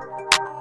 Hey,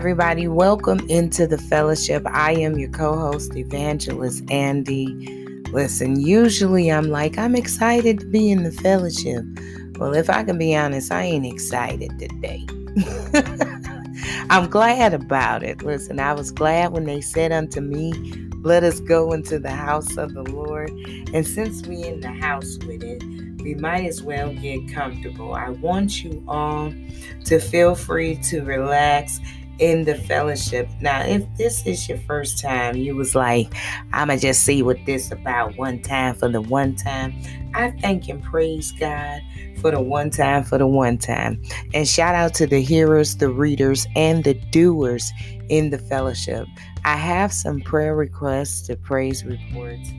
everybody, welcome into the fellowship. I am your co host, Evangelist Andy. Listen, usually I'm like, I'm excited to be in the fellowship. Well, if I can be honest, I ain't excited today. I'm glad about it. Listen, I was glad when they said unto me, Let us go into the house of the Lord. And since we in the house with it, we might as well get comfortable. I want you all to feel free to relax in the fellowship. Now, if this is your first time, you was like, I'ma just see what this about one time for the one time. I thank and praise God for the one time for the one time. And shout out to the hearers, the readers, and the doers in the fellowship. I have some prayer requests to praise reports.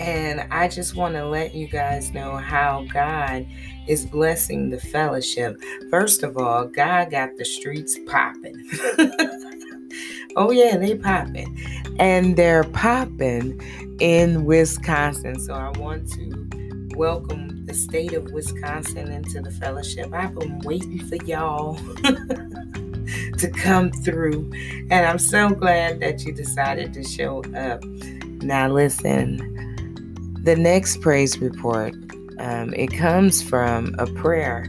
And I just want to let you guys know how God is blessing the fellowship. First of all, God got the streets popping. oh, yeah, they popping. And they're popping in Wisconsin. So I want to welcome the state of Wisconsin into the fellowship. I've been waiting for y'all. to come through. And I'm so glad that you decided to show up. Now, listen, the next praise report, um, it comes from a prayer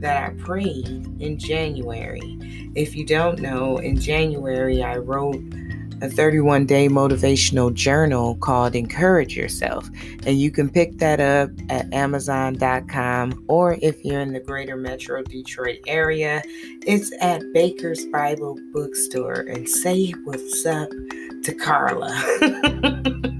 that I prayed in January. If you don't know, in January I wrote a 31 day motivational journal called Encourage Yourself. And you can pick that up at Amazon.com or if you're in the greater Metro Detroit area, it's at Baker's Bible Bookstore. And say what's up to Carla.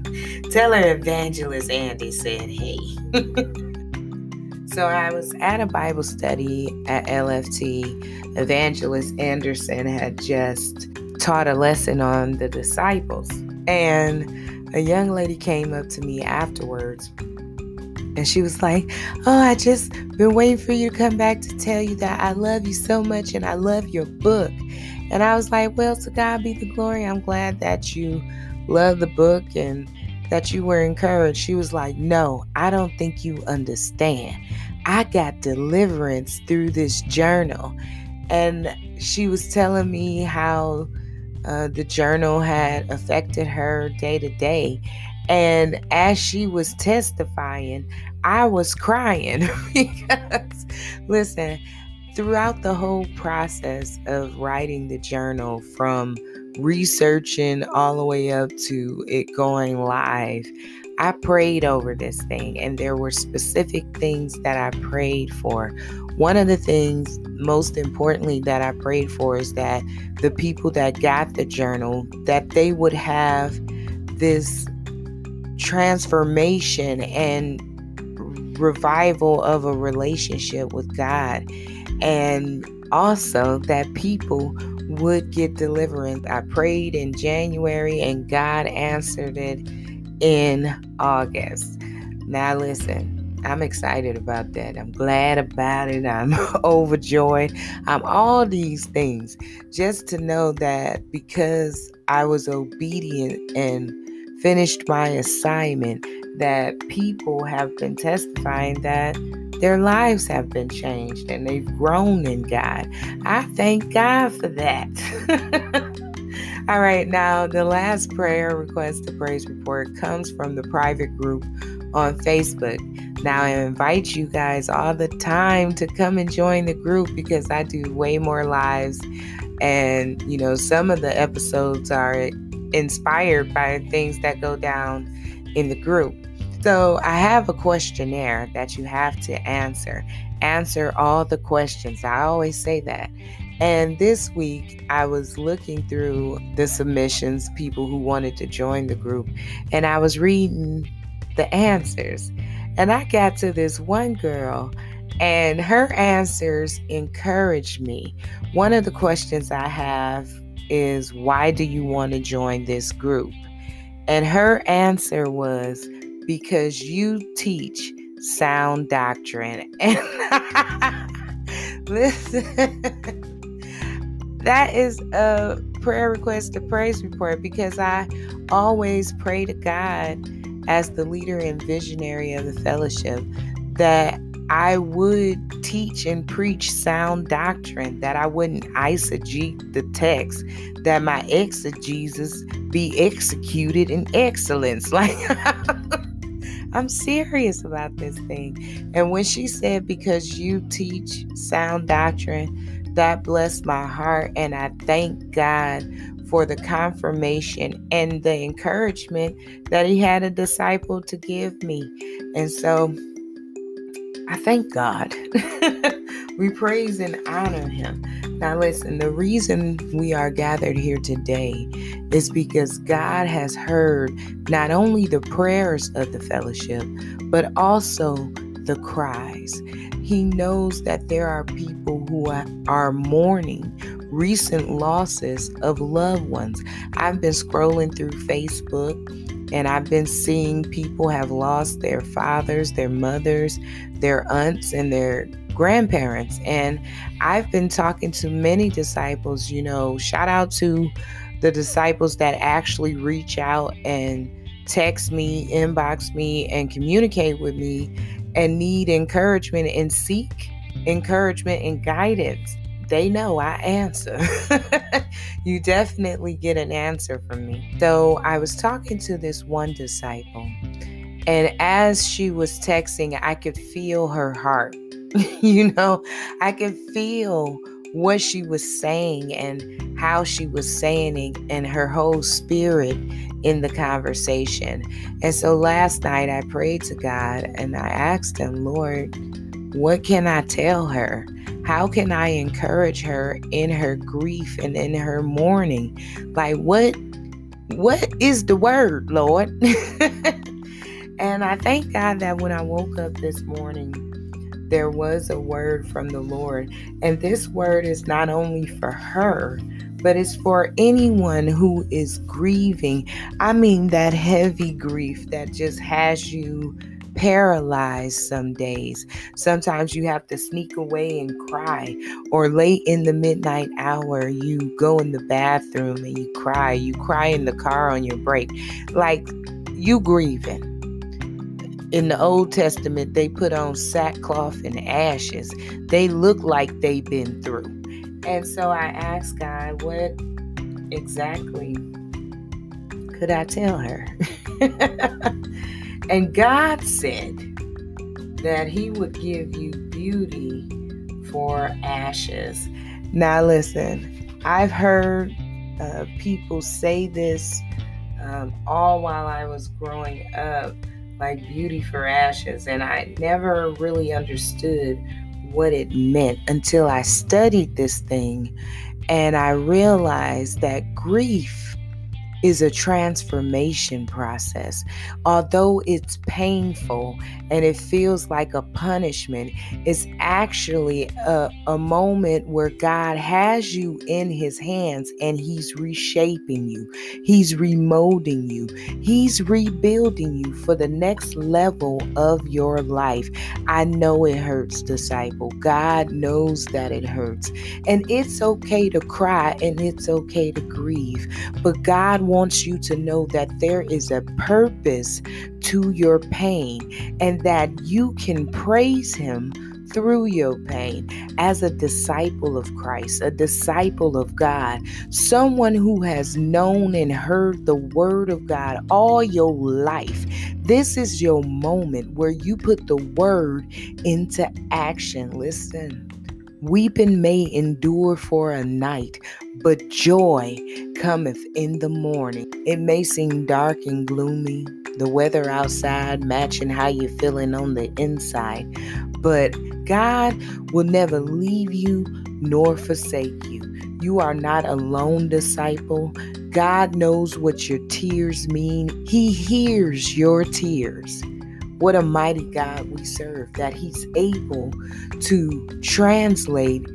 Tell her Evangelist Andy said hey. so I was at a Bible study at LFT. Evangelist Anderson had just taught a lesson on the disciples. And a young lady came up to me afterwards and she was like, Oh, I just been waiting for you to come back to tell you that I love you so much and I love your book. And I was like, Well, to God be the glory. I'm glad that you love the book and that you were encouraged. She was like, No, I don't think you understand. I got deliverance through this journal. And she was telling me how uh, the journal had affected her day to day. And as she was testifying, I was crying because, listen, throughout the whole process of writing the journal, from researching all the way up to it going live, I prayed over this thing, and there were specific things that I prayed for. One of the things, most importantly, that I prayed for is that the people that got the journal, that they would have this transformation and revival of a relationship with God and also that people would get deliverance. I prayed in January and God answered it in August. Now, listen, I'm excited about that. I'm glad about it. I'm overjoyed. I'm all these things just to know that because I was obedient and finished my assignment, that people have been testifying that their lives have been changed and they've grown in God. I thank God for that. All right, now the last prayer request to praise report comes from the private group on Facebook. Now, I invite you guys all the time to come and join the group because I do way more lives. And, you know, some of the episodes are inspired by things that go down in the group. So, I have a questionnaire that you have to answer. Answer all the questions. I always say that. And this week, I was looking through the submissions, people who wanted to join the group, and I was reading the answers. And I got to this one girl, and her answers encouraged me. One of the questions I have is, Why do you want to join this group? And her answer was, Because you teach sound doctrine. And listen, that is a prayer request, a praise report, because I always pray to God as the leader and visionary of the fellowship that I would teach and preach sound doctrine, that I wouldn't eisegete the text, that my exegesis be executed in excellence. Like, I'm serious about this thing. And when she said, because you teach sound doctrine, that blessed my heart. And I thank God for the confirmation and the encouragement that he had a disciple to give me. And so I thank God. we praise and honor him. Now, listen, the reason we are gathered here today is because God has heard not only the prayers of the fellowship, but also the cries. He knows that there are people who are mourning recent losses of loved ones. I've been scrolling through Facebook and I've been seeing people have lost their fathers, their mothers, their aunts, and their grandparents. And I've been talking to many disciples, you know, shout out to the disciples that actually reach out and text me, inbox me, and communicate with me and need encouragement and seek encouragement and guidance they know I answer. you definitely get an answer from me. So I was talking to this one disciple, and as she was texting, I could feel her heart. you know, I could feel what she was saying and how she was saying it and her whole spirit in the conversation. And so last night I prayed to God and I asked him, Lord, what can I tell her? How can I encourage her in her grief and in her mourning? Like what what is the word, Lord? and I thank God that when I woke up this morning, there was a word from the Lord. And this word is not only for her, but it's for anyone who is grieving. I mean, that heavy grief that just has you paralyzed some days. Sometimes you have to sneak away and cry, or late in the midnight hour, you go in the bathroom and you cry. You cry in the car on your break. Like you grieving. In the Old Testament, they put on sackcloth and ashes. They look like they've been through. And so I asked God, what exactly could I tell her? And God said that He would give you beauty for ashes. Now, listen, I've heard uh, people say this um, all while I was growing up, like beauty for ashes, and I never really understood what it meant until I studied this thing and I realized that grief is a transformation process. Although it's painful and it feels like a punishment, it's actually a, a moment where God has you in His hands and He's reshaping you, He's remolding you, He's rebuilding you for the next level of your life. I know it hurts, disciple. God knows that it hurts. And it's okay to cry and it's okay to grieve. But God wants you to know that there is a purpose to your pain and that you can praise Him through your pain as a disciple of Christ, a disciple of God, someone who has known and heard the word of God all your life. This is your moment where you put the word into action. Listen. Weeping may endure for a night, but joy cometh in the morning. It may seem dark and gloomy, the weather outside matching how you're feeling on the inside, but God will never leave you nor forsake you. You are not alone, disciple. God knows what your tears mean, He hears your tears. What a mighty God we serve, that He's able to translate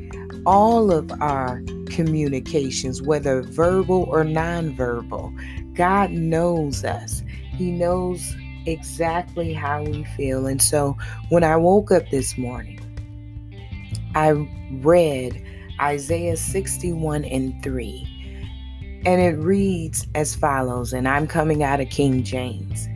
all of our communications, whether verbal or nonverbal. God knows us, He knows exactly how we feel. And so when I woke up this morning, I read Isaiah 61 and 3. And it reads as follows, and I'm coming out of King James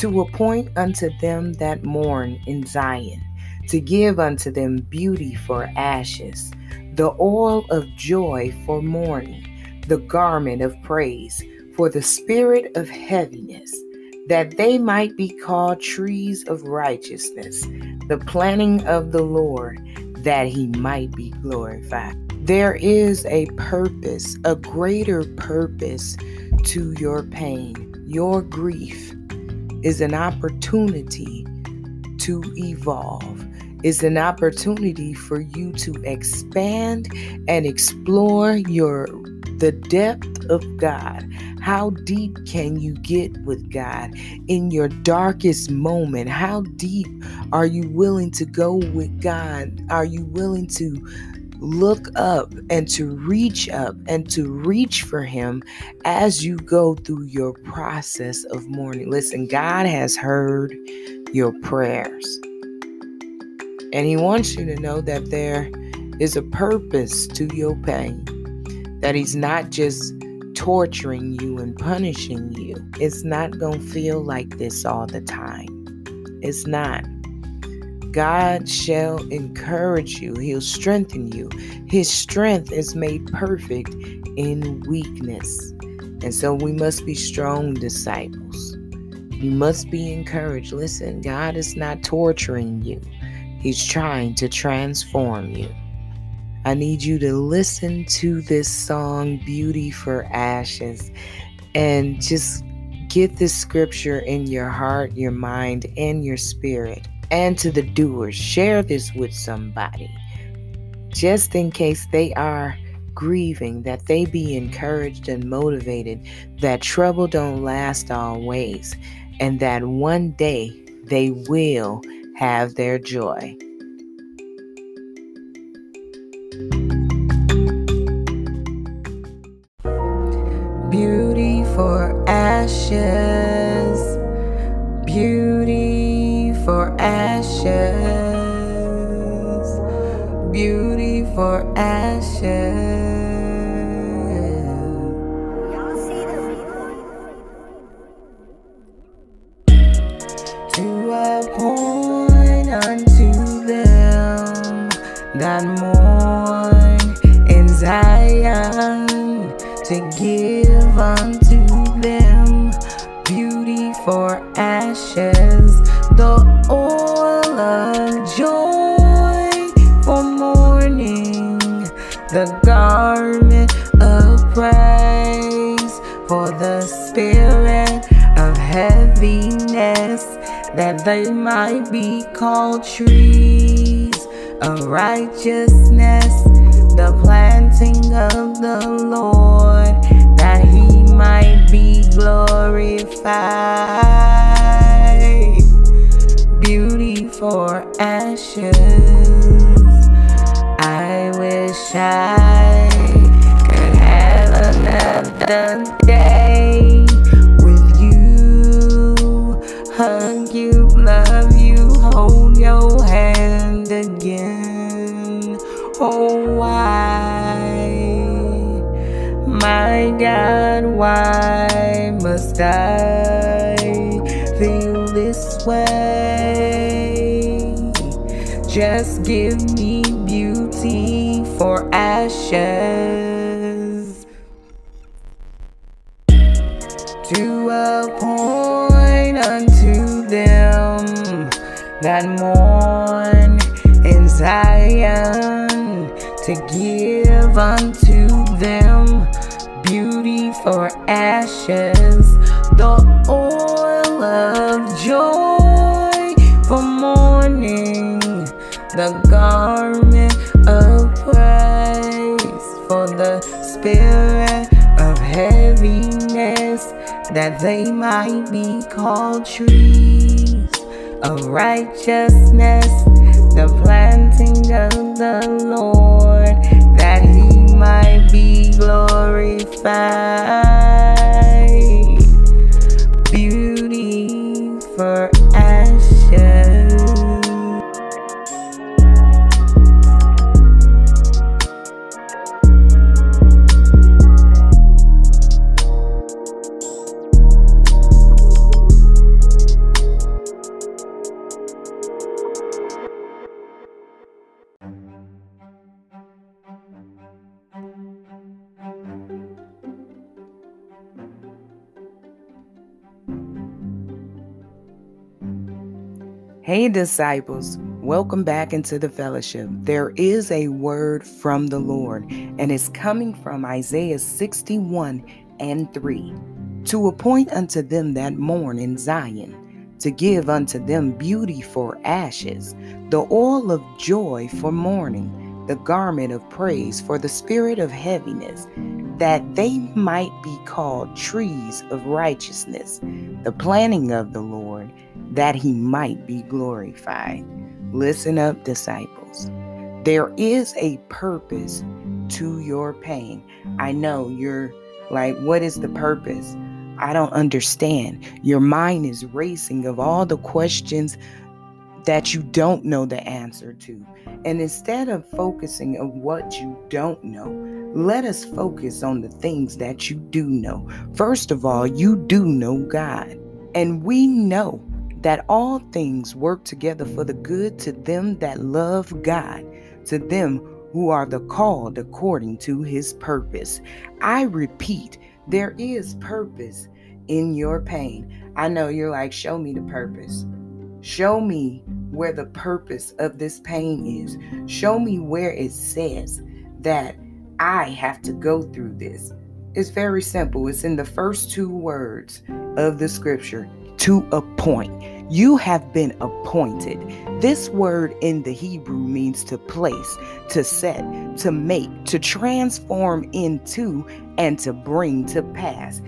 to appoint unto them that mourn in Zion, to give unto them beauty for ashes, the oil of joy for mourning, the garment of praise for the spirit of heaviness, that they might be called trees of righteousness, the planting of the Lord, that he might be glorified. There is a purpose, a greater purpose to your pain, your grief is an opportunity to evolve, is an opportunity for you to expand and explore your the depth of God. How deep can you get with God in your darkest moment? How deep are you willing to go with God? Are you willing to look up and to reach up and to reach for Him as you go through your process of mourning. Listen, God has heard your prayers. And He wants you to know that there is a purpose to your pain, that He's not just torturing you and punishing you. It's not going to feel like this all the time. It's not. God shall encourage you, He'll strengthen you. His strength is made perfect in weakness. And so we must be strong disciples. You must be encouraged. Listen, God is not torturing you, He's trying to transform you. I need you to listen to this song, Beauty for Ashes, and just get this scripture in your heart, your mind, and your spirit and to the doers. Share this with somebody just in case they are grieving that they be encouraged and motivated that trouble don't last always and that one day they will have their joy. Beauty for ashes, beauty for ashes, beauty for ashes. To a appoint unto them that mourn in Zion, to give the garment of praise for the spirit of heaviness, that they might be called trees of righteousness, the planting of the Lord, that he might be glorified. Beauty for ashes. Wish could have another day with you. Hug you, love you, hold your hand again. Oh, why? My God, why must I feel this way? Just give me for ashes. To appoint unto them that mourn in Zion to give unto them beauty for ashes, the oil of joy for mourning, the garment spirit of heaviness, that they might be called trees of righteousness, the planting of the Lord, that he might be glorified. Hey, disciples, welcome back into the fellowship. There is a word from the Lord, and it's coming from Isaiah 61 and 3. To appoint unto them that mourn in Zion, to give unto them beauty for ashes, the oil of joy for mourning, the garment of praise for the spirit of heaviness, that they might be called trees of righteousness, the planting of the Lord that he might be glorified. Listen up, disciples. There is a purpose to your pain. I know you're like, what is the purpose? I don't understand. Your mind is racing of all the questions that you don't know the answer to. And instead of focusing on what you don't know, let us focus on the things that you do know. First of all, you do know God. And we know that all things work together for the good to them that love God, to them who are the called according to his purpose. I repeat, there is purpose in your pain. I know you're like, show me the purpose. Show me where the purpose of this pain is. Show me where it says that I have to go through this. It's very simple. It's in the first two words of the scripture to appoint. You have been appointed. This word in the Hebrew means to place, to set, to make, to transform into, and to bring to pass.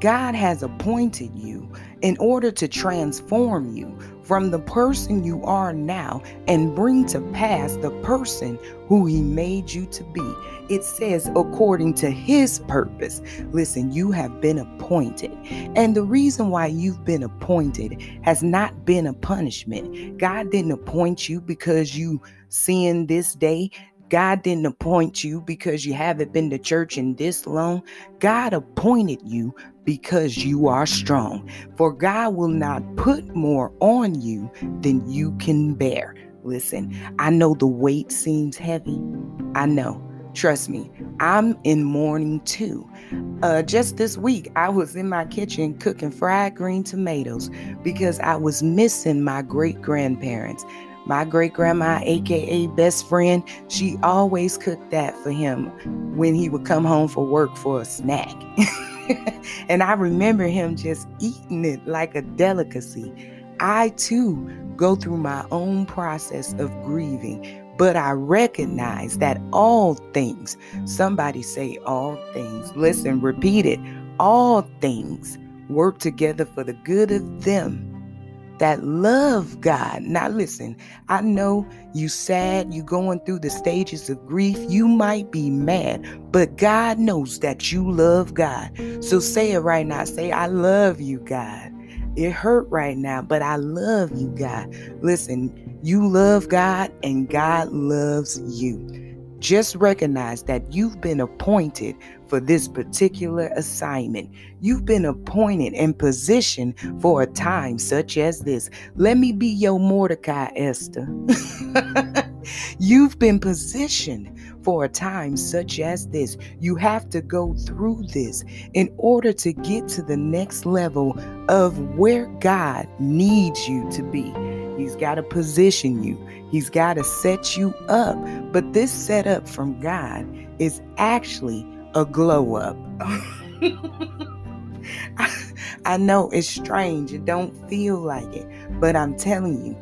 God has appointed you in order to transform you from the person you are now and bring to pass the person who He made you to be. It says, according to His purpose. Listen, you have been appointed. And the reason why you've been appointed has not been a punishment. God didn't appoint you because you sin this day. God didn't appoint you because you haven't been to church in this long. God appointed you because you are strong. For God will not put more on you than you can bear. Listen, I know the weight seems heavy. I know. Trust me, I'm in mourning too. Uh, just this week, I was in my kitchen cooking fried green tomatoes because I was missing my great grandparents. My great grandma, aka best friend, she always cooked that for him when he would come home for work for a snack. and I remember him just eating it like a delicacy. I too go through my own process of grieving, but I recognize that all things, somebody say all things, listen, repeat it, all things work together for the good of them that love God. Now, listen, I know you sad, you going through the stages of grief, you might be mad, but God knows that you love God. So say it right now. Say, I love you, God. It hurt right now, but I love you, God. Listen, you love God and God loves you. Just recognize that you've been appointed for this particular assignment. You've been appointed and positioned for a time such as this. Let me be your Mordecai, Esther. You've been positioned for a time such as this. You have to go through this in order to get to the next level of where God needs you to be. He's got to position you. He's got to set you up. But this setup from God is actually a glow up. I know it's strange. It don't feel like it. But I'm telling you,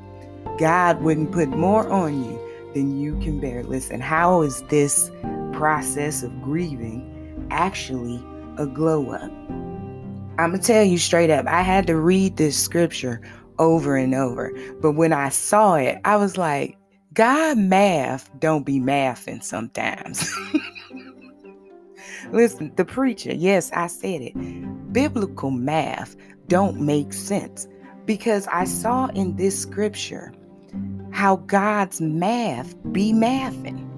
God wouldn't put more on you than you can bear. Listen, how is this process of grieving actually a glow up? I'm going to tell you straight up. I had to read this scripture over and over. But when I saw it, I was like, God math don't be mathing sometimes. Listen, the preacher, yes, I said it. Biblical math don't make sense because I saw in this scripture how God's math be mathing.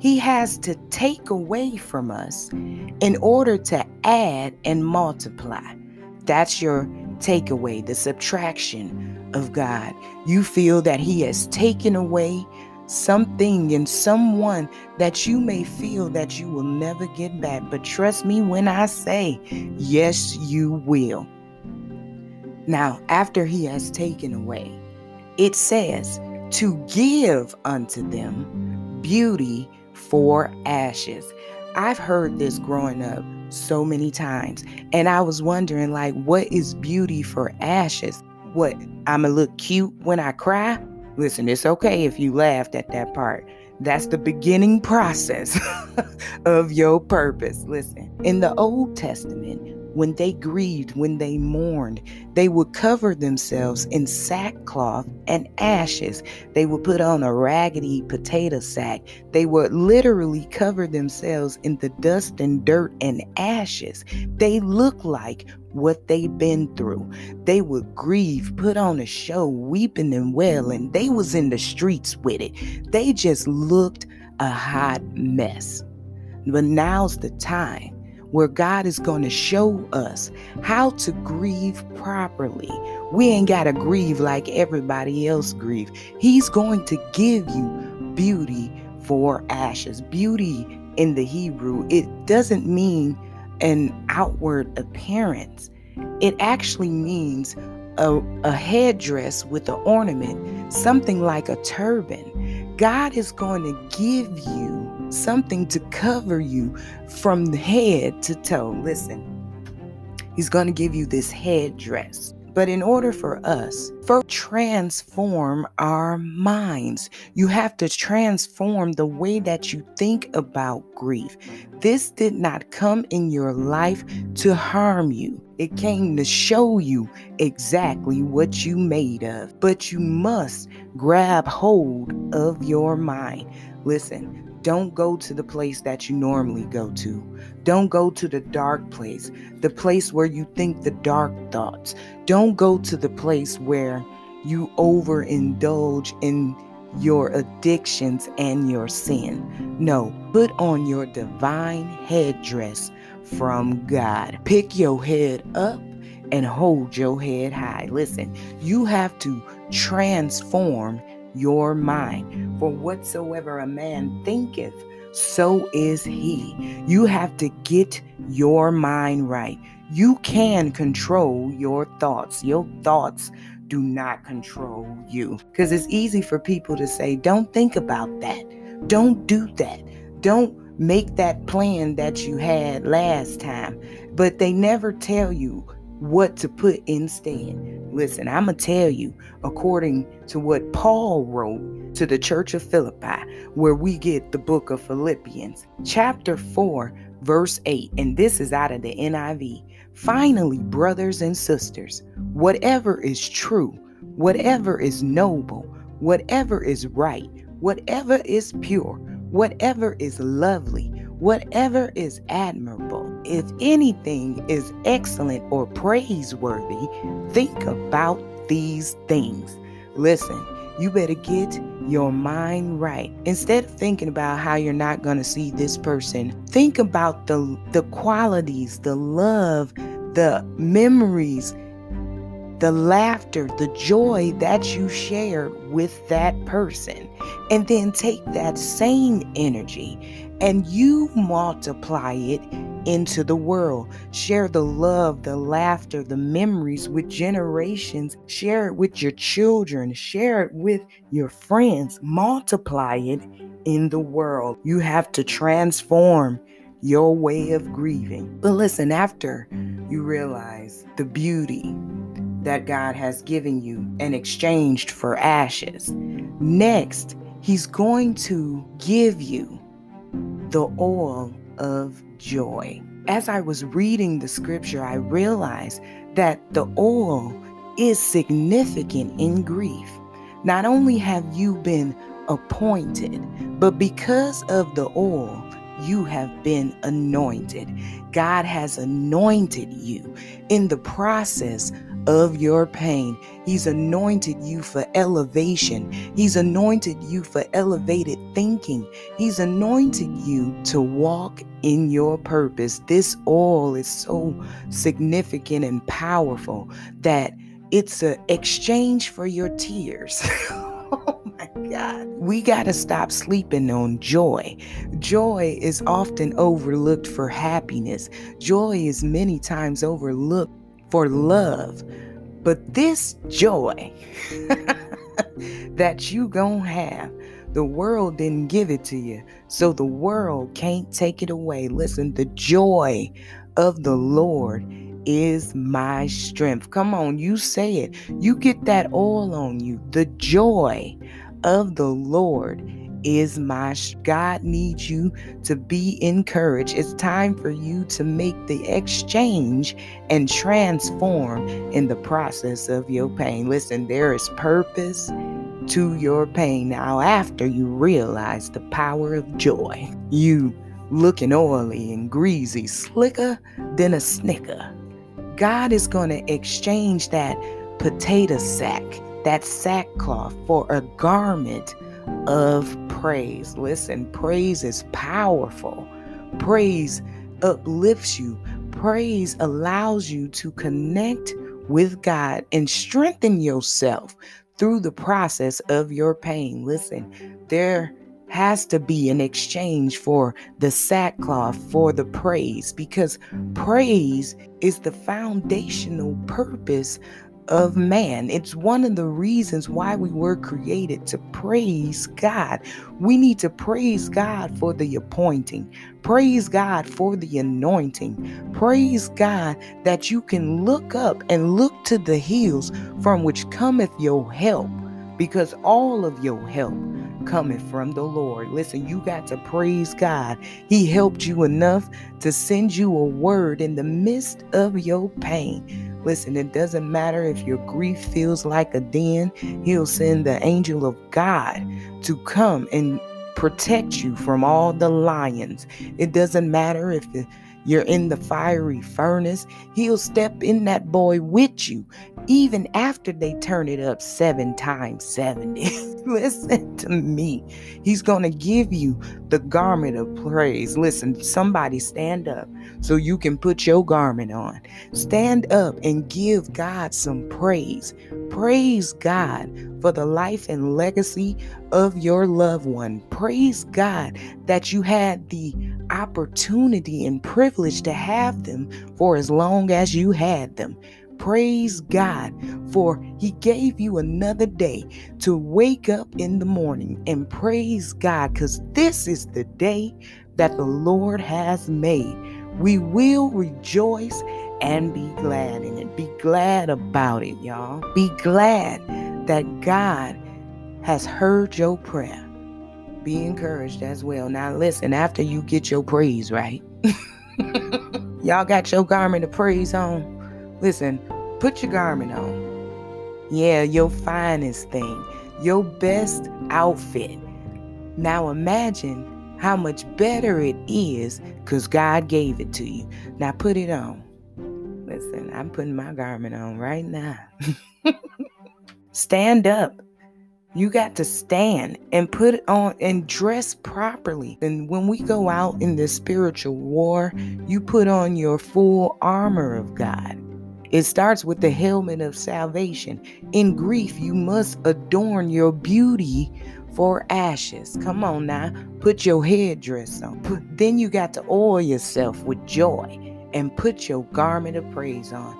He has to take away from us in order to add and multiply. That's your takeaway, the subtraction of God. You feel that He has taken away something and someone that you may feel that you will never get back. But trust me when I say, yes, you will. Now, after He has taken away, it says to give unto them beauty for ashes. I've heard this growing up so many times. And I was wondering, like, what is beauty for ashes? What, I'm a look cute when I cry? Listen, it's okay if you laughed at that part. That's the beginning process of your purpose. Listen, in the Old Testament, when they grieved, when they mourned, they would cover themselves in sackcloth and ashes. They would put on a raggedy potato sack. They would literally cover themselves in the dust and dirt and ashes. They looked like what they've been through. They would grieve, put on a show, weeping and wailing. They was in the streets with it. They just looked a hot mess. But now's the time where God is going to show us how to grieve properly. We ain't got to grieve like everybody else grieve. He's going to give you beauty for ashes. Beauty in the Hebrew, it doesn't mean an outward appearance. It actually means a, a headdress with an ornament, something like a turban. God is going to give you something to cover you from head to toe. Listen, He's going to give you this headdress. But in order for us, to transform our minds, you have to transform the way that you think about grief. This did not come in your life to harm you. It came to show you exactly what you made of. But you must grab hold of your mind. Listen, don't go to the place that you normally go to. Don't go to the dark place, the place where you think the dark thoughts. Don't go to the place where you overindulge in your addictions and your sin. No, put on your divine headdress from God. Pick your head up and hold your head high. Listen, you have to transform your mind. For whatsoever a man thinketh, so is he. You have to get your mind right. You can control your thoughts. Your thoughts do not control you. Because it's easy for people to say, don't think about that. Don't do that. Don't make that plan that you had last time. But they never tell you what to put instead. Listen, I'm going to tell you, according to what Paul wrote to the church of Philippi, where we get the book of Philippians, chapter 4, verse 8, and this is out of the NIV. Finally, brothers and sisters, whatever is true, whatever is noble, whatever is right, whatever is pure, whatever is lovely, whatever is admirable, if anything is excellent or praiseworthy, think about these things. Listen, you better get your mind right. Instead of thinking about how you're not going to see this person, think about the the qualities, the love, the memories, the laughter, the joy that you shared with that person. And then take that same energy and you multiply it into the world. Share the love, the laughter, the memories with generations. Share it with your children. Share it with your friends. Multiply it in the world. You have to transform your way of grieving. But listen, after you realize the beauty that God has given you and exchanged for ashes, next, He's going to give you the oil of joy. As I was reading the scripture, I realized that the oil is significant in grief. Not only have you been appointed, but because of the oil, you have been anointed. God has anointed you in the process of your pain. He's anointed you for elevation. He's anointed you for elevated thinking. He's anointed you to walk in your purpose. This oil is so significant and powerful that it's an exchange for your tears. oh my God. We got to stop sleeping on joy. Joy is often overlooked for happiness, joy is many times overlooked for love. But this joy that you gonna have, the world didn't give it to you, so the world can't take it away. Listen, the joy of the Lord is my strength. Come on, you say it. You get that oil on you. The joy of the Lord is my God needs you to be encouraged. It's time for you to make the exchange and transform in the process of your pain. Listen, there is purpose to your pain. Now, after you realize the power of joy, you looking oily and greasy, slicker than a snicker. God is going to exchange that potato sack, that sackcloth, for a garment of praise. Listen, praise is powerful. Praise uplifts you. Praise allows you to connect with God and strengthen yourself through the process of your pain. Listen, there has to be an exchange for the sackcloth, for the praise, because praise is the foundational purpose of man. It's one of the reasons why we were created to praise God. We need to praise God for the appointing, praise God for the anointing, praise God that you can look up and look to the hills from which cometh your help, because all of your help coming from the Lord. Listen, you got to praise God. He helped you enough to send you a word in the midst of your pain. Listen, it doesn't matter if your grief feels like a den, He'll send the angel of God to come and protect you from all the lions. It doesn't matter if you're in the fiery furnace, He'll step in that boy with you, even after they turn it up seven times 70. Listen to me. He's going to give you the garment of praise. Listen, somebody stand up so you can put your garment on. Stand up and give God some praise. Praise God for the life and legacy of your loved one. Praise God that you had the opportunity and privilege to have them for as long as you had them. Praise God for He gave you another day to wake up in the morning and praise God because this is the day that the Lord has made. We will rejoice and be glad in it. Be glad about it, y'all. Be glad that God has heard your prayer. Be encouraged as well. Now, listen, after you get your praise right, Y'all got your garment of praise on. Listen, put your garment on. Yeah, your finest thing, your best outfit. Now imagine how much better it is because God gave it to you. Now put it on. Listen, I'm putting my garment on right now. Stand up. You got to stand and put on and dress properly. And when we go out in this spiritual war, you put on your full armor of God. It starts with the helmet of salvation. In grief, you must adorn your beauty for ashes. Come on now, put your headdress on. Put, then you got to oil yourself with joy and put your garment of praise on.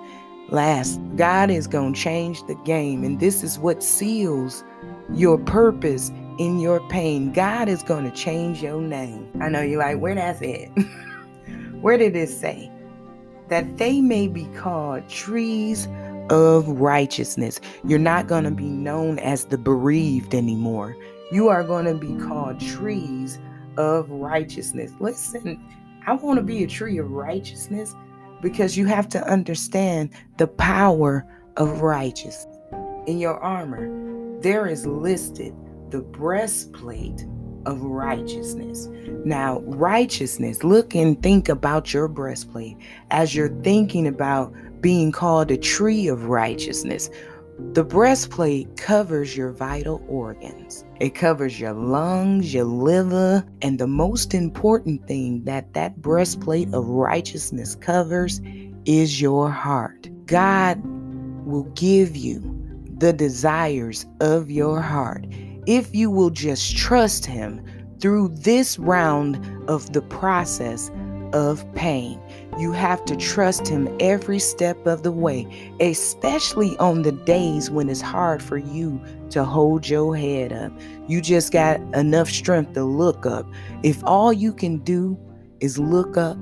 Last, God is going to change the game, and this is what seals your purpose in your pain. God is going to change your name. I know you're like, where that's it? where did it say? That they may be called trees of righteousness. You're not going to be known as the bereaved anymore you are going to be called trees of righteousness. Listen, I want to be a tree of righteousness because you have to understand the power of righteousness. In your armor, there is listed the breastplate of righteousness. Now, righteousness, look and think about your breastplate as you're thinking about being called a tree of righteousness. The breastplate covers your vital organs. It covers your lungs, your liver, and the most important thing that that breastplate of righteousness covers is your heart. God will give you the desires of your heart if you will just trust Him through this round of the process of pain. You have to trust Him every step of the way, especially on the days when it's hard for you to hold your head up. You just got enough strength to look up. If all you can do is look up,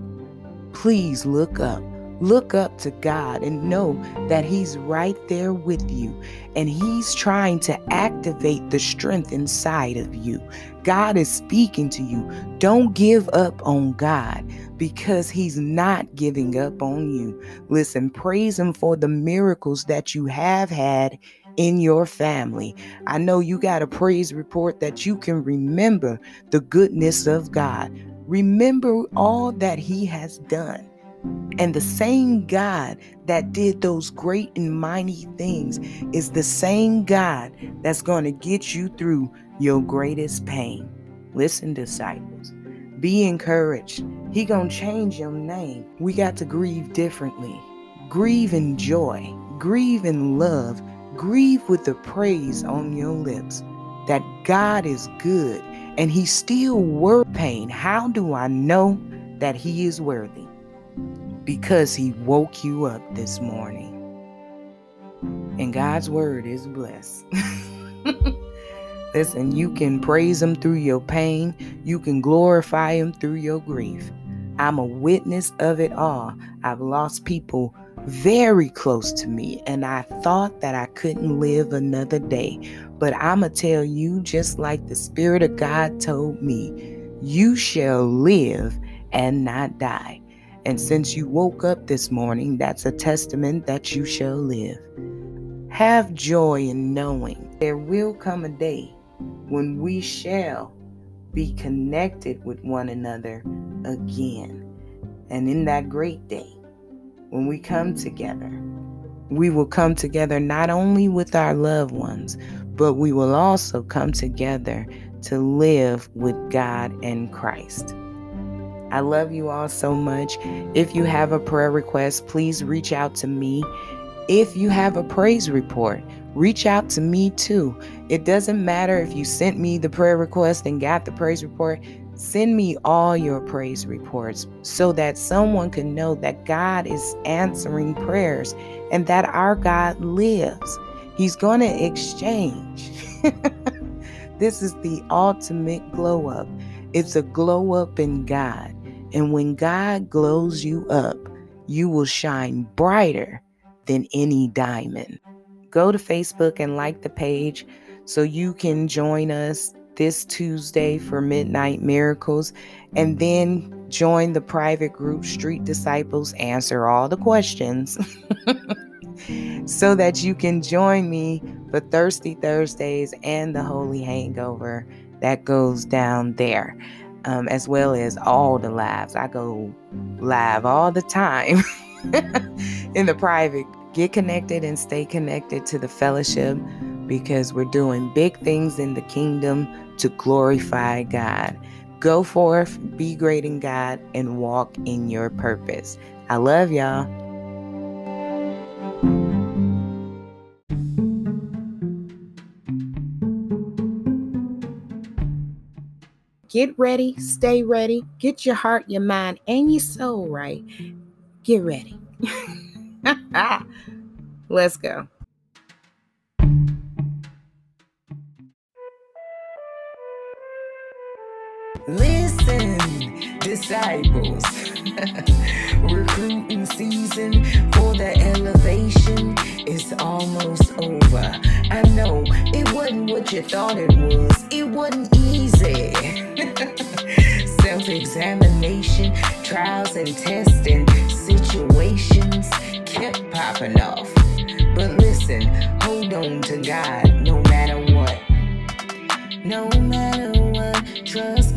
please look up. Look up to God and know that He's right there with you and He's trying to activate the strength inside of you. God is speaking to you. Don't give up on God because He's not giving up on you. Listen, praise Him for the miracles that you have had in your family. I know you got a praise report that you can remember the goodness of God. Remember all that He has done. And the same God that did those great and mighty things is the same God that's going to get you through your greatest pain. Listen, disciples, be encouraged. He to change your name. We got to grieve differently. Grieve in joy, grieve in love, grieve with the praise on your lips that God is good and He still worth pain. How do I know that He is worthy? because He woke you up this morning. And God's word is blessed. Listen, you can praise Him through your pain, you can glorify Him through your grief. I'm a witness of it all. I've lost people very close to me, and I thought that I couldn't live another day. But I'm going to tell you, just like the Spirit of God told me, you shall live and not die. And since you woke up this morning, that's a testament that you shall live. Have joy in knowing there will come a day when we shall be connected with one another again. And in that great day, when we come together, we will come together not only with our loved ones, but we will also come together to live with God and Christ. I love you all so much. If you have a prayer request, please reach out to me. If you have a praise report, reach out to me too. It doesn't matter if you sent me the prayer request and got the praise report. Send me all your praise reports so that someone can know that God is answering prayers and that our God lives. He's going to exchange. this is the ultimate glow up. It's a glow up in God. And when God glows you up, you will shine brighter than any diamond. Go to Facebook and like the page so you can join us this Tuesday for Midnight Miracles, and then join the private group Street Disciples Answer All the Questions so that you can join me for Thirsty Thursdays and the Holy Hangover that goes down there, um, as well as all the lives. I go live all the time in the private. Get connected and stay connected to the fellowship because we're doing big things in the kingdom to glorify God. Go forth, be great in God, and walk in your purpose. I love y'all. Get ready, stay ready, get your heart, your mind, and your soul right. Get ready. Let's go. Listen, disciples. Recruiting season for the elevation is almost over. I know it wasn't what you thought it was, it wasn't easy. Self examination, trials, and testing situations kept popping off. But listen, hold on to God no matter what. No matter what, trust